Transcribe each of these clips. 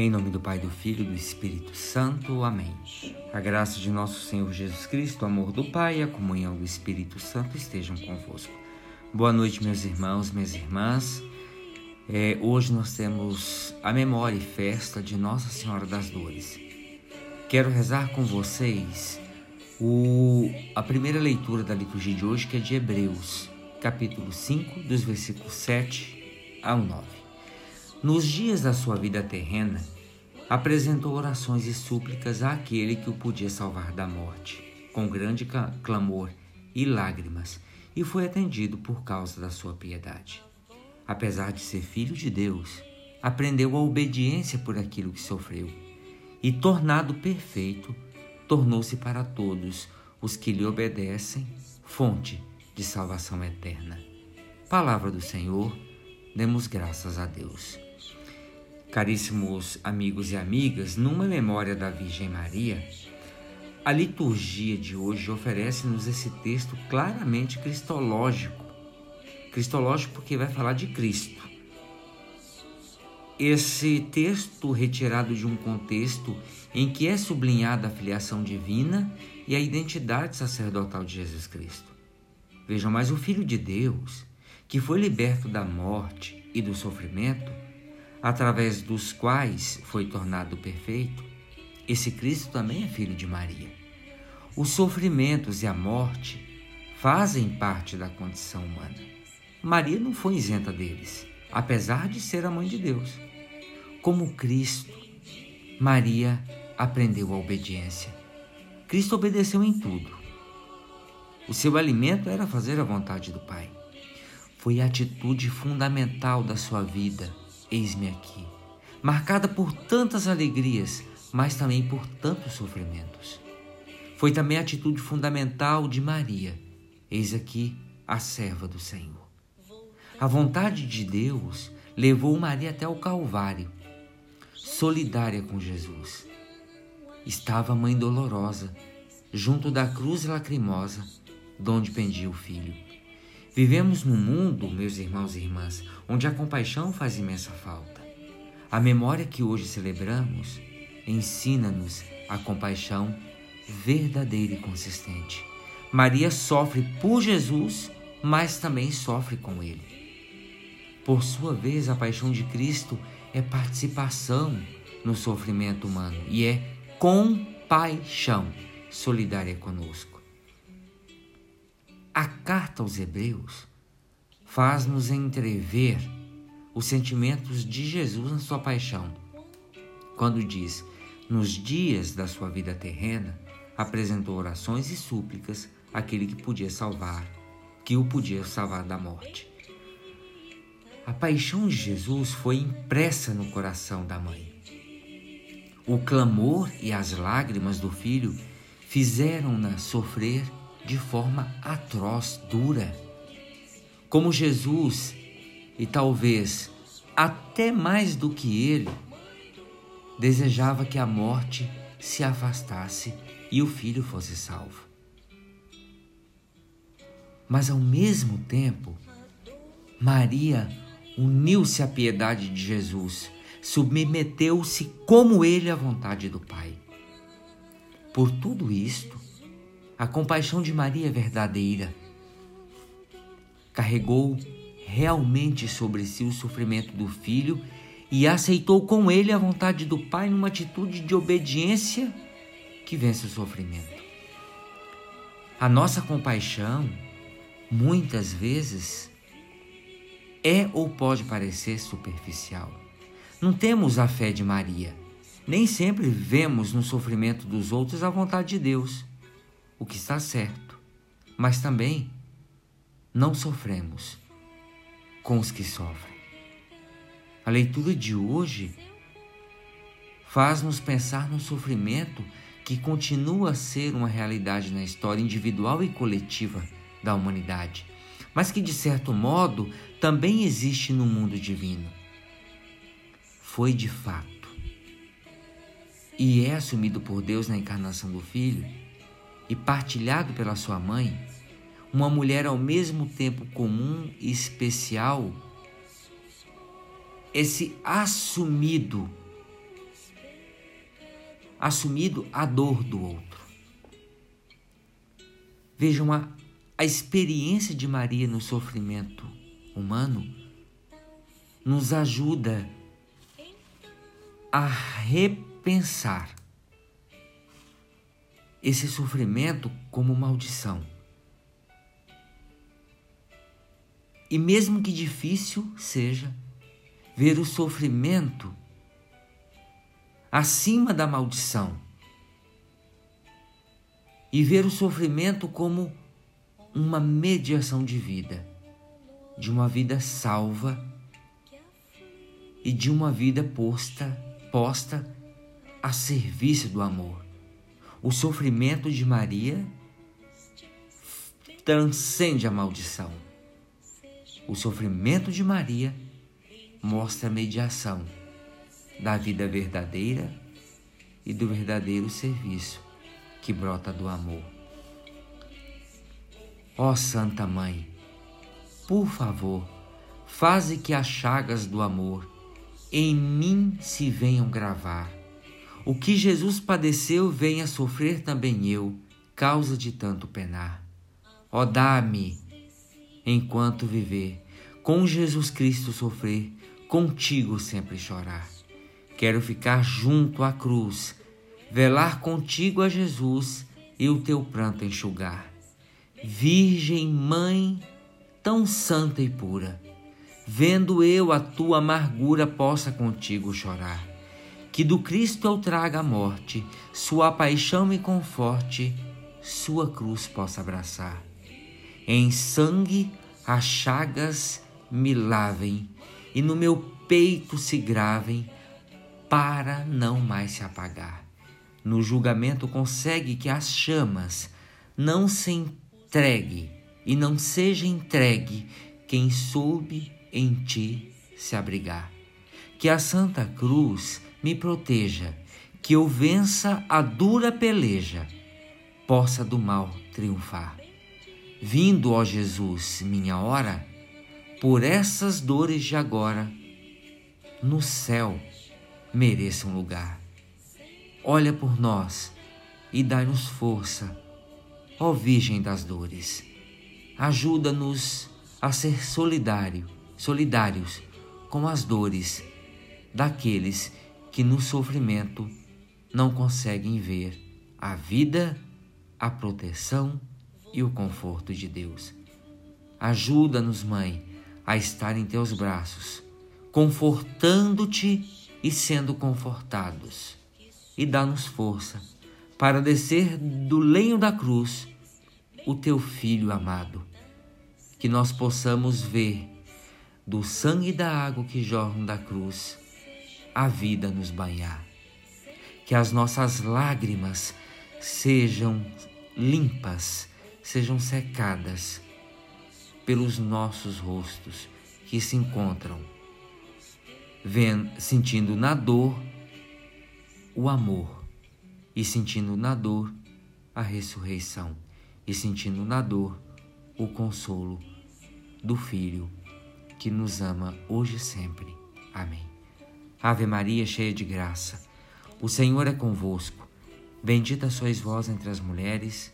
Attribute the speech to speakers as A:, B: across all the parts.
A: Em nome do Pai, do Filho e do Espírito Santo. Amém. A graça de nosso Senhor Jesus Cristo, o amor do Pai e a comunhão do Espírito Santo estejam convosco. Boa noite, meus irmãos, minhas irmãs. É, hoje nós temos a memória e festa de Nossa Senhora das Dores. Quero rezar com vocês o, a primeira leitura da liturgia de hoje, que é de Hebreus, capítulo 5, dos versículos 7 ao 9. Nos dias da sua vida terrena, apresentou orações e súplicas àquele que o podia salvar da morte, com grande clamor e lágrimas, e foi atendido por causa da sua piedade. Apesar de ser filho de Deus, aprendeu a obediência por aquilo que sofreu, e tornado perfeito, tornou-se para todos os que lhe obedecem fonte de salvação eterna. Palavra do Senhor, demos graças a Deus. Caríssimos amigos e amigas, numa memória da Virgem Maria, a liturgia de hoje oferece-nos esse texto claramente cristológico. Cristológico porque vai falar de Cristo. Esse texto retirado de um contexto em que é sublinhada a filiação divina e a identidade sacerdotal de Jesus Cristo. Vejam, mas o Filho de Deus, que foi liberto da morte e do sofrimento, através dos quais foi tornado perfeito, esse Cristo também é filho de Maria. Os sofrimentos e a morte fazem parte da condição humana. Maria não foi isenta deles, apesar de ser a mãe de Deus. Como Cristo, Maria aprendeu a obediência. Cristo obedeceu em tudo. O seu alimento era fazer a vontade do Pai. Foi a atitude fundamental da sua vida eis-me aqui, marcada por tantas alegrias, mas também por tantos sofrimentos. Foi também a atitude fundamental de Maria, eis aqui a serva do Senhor. A vontade de Deus levou Maria até o Calvário, solidária com Jesus. Estava a mãe dolorosa, junto da cruz lacrimosa, donde pendia o filho. Vivemos num mundo, meus irmãos e irmãs, onde a compaixão faz imensa falta. A memória que hoje celebramos ensina-nos a compaixão verdadeira e consistente. Maria sofre por Jesus, mas também sofre com ele. Por sua vez, a paixão de Cristo é participação no sofrimento humano e é compaixão solidária conosco. A carta aos Hebreus faz-nos entrever os sentimentos de Jesus na sua paixão, quando diz: Nos dias da sua vida terrena, apresentou orações e súplicas àquele que podia salvar, que o podia salvar da morte. A paixão de Jesus foi impressa no coração da mãe. O clamor e as lágrimas do filho fizeram-na sofrer de forma atroz, dura. Como Jesus, e talvez até mais do que ele, desejava que a morte se afastasse e o filho fosse salvo. Mas ao mesmo tempo, Maria uniu-se à piedade de Jesus, submeteu-se como ele à vontade do Pai. Por tudo isto, a compaixão de Maria é verdadeira. Carregou realmente sobre si o sofrimento do filho e aceitou com ele a vontade do Pai numa atitude de obediência que vence o sofrimento. A nossa compaixão, muitas vezes, é ou pode parecer superficial. Não temos a fé de Maria. Nem sempre vemos no sofrimento dos outros a vontade de Deus o que está certo, mas também não sofremos com os que sofrem. A leitura de hoje faz-nos pensar no sofrimento que continua a ser uma realidade na história individual e coletiva da humanidade, mas que de certo modo também existe no mundo divino. Foi de fato e é assumido por Deus na encarnação do Filho e partilhado pela sua mãe, uma mulher ao mesmo tempo comum e especial, esse assumido assumido a dor do outro. Vejam a, a experiência de Maria no sofrimento humano nos ajuda a repensar esse sofrimento como maldição. E mesmo que difícil seja, ver o sofrimento acima da maldição e ver o sofrimento como uma mediação de vida, de uma vida salva e de uma vida posta posta a serviço do amor. O sofrimento de Maria transcende a maldição. O sofrimento de Maria mostra a mediação da vida verdadeira e do verdadeiro serviço que brota do amor. Ó Santa Mãe, por favor, faze que as chagas do amor em mim se venham gravar. O que Jesus padeceu, venha sofrer também eu, causa de tanto penar. Ó, dá-me, enquanto viver, com Jesus Cristo sofrer, contigo sempre chorar. Quero ficar junto à cruz, velar contigo a Jesus e o teu pranto enxugar. Virgem Mãe, tão santa e pura, vendo eu a tua amargura, possa contigo chorar. Que do Cristo eu traga a morte, sua paixão me conforte, sua cruz possa abraçar. Em sangue as chagas me lavem e no meu peito se gravem para não mais se apagar. No julgamento consegue que as chamas não se entregue e não seja entregue quem soube em ti se abrigar. Que a Santa Cruz me proteja, que eu vença a dura peleja, possa do mal triunfar. Vindo, ó Jesus, minha hora, por essas dores de agora, no céu mereça um lugar. Olha por nós e dai-nos força, ó Virgem das dores. Ajuda-nos a ser solidário solidários com as dores daqueles que no sofrimento não conseguem ver a vida, a proteção e o conforto de Deus. Ajuda-nos, Mãe, a estar em teus braços, confortando-te e sendo confortados. E dá-nos força para descer do lenho da cruz o teu filho amado. Que nós possamos ver do sangue e da água que jorram da cruz, a vida nos banhar. Que as nossas lágrimas sejam limpas, sejam secadas pelos nossos rostos que se encontram, vendo, sentindo na dor o amor e sentindo na dor a ressurreição e sentindo na dor o consolo do Filho que nos ama hoje e sempre. Amém. Ave Maria, cheia de graça, o Senhor é convosco. Bendita sois vós entre as mulheres,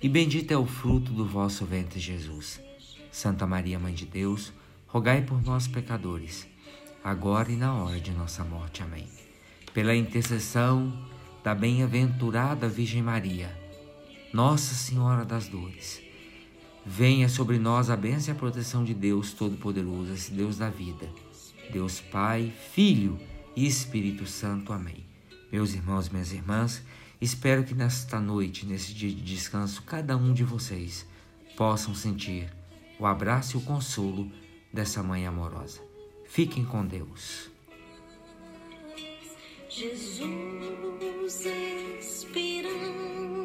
A: e bendito é o fruto do vosso ventre, Jesus. Santa Maria, Mãe de Deus, rogai por nós, pecadores, agora e na hora de nossa morte. Amém. Pela intercessão da bem-aventurada Virgem Maria, Nossa Senhora das Dores, Venha sobre nós a bênção e a proteção de Deus Todo-Poderoso, esse Deus da vida. Deus Pai, Filho e Espírito Santo. Amém. Meus irmãos e minhas irmãs, espero que nesta noite, nesse dia de descanso, cada um de vocês possam sentir o abraço e o consolo dessa mãe amorosa. Fiquem com Deus.
B: Jesus, esperança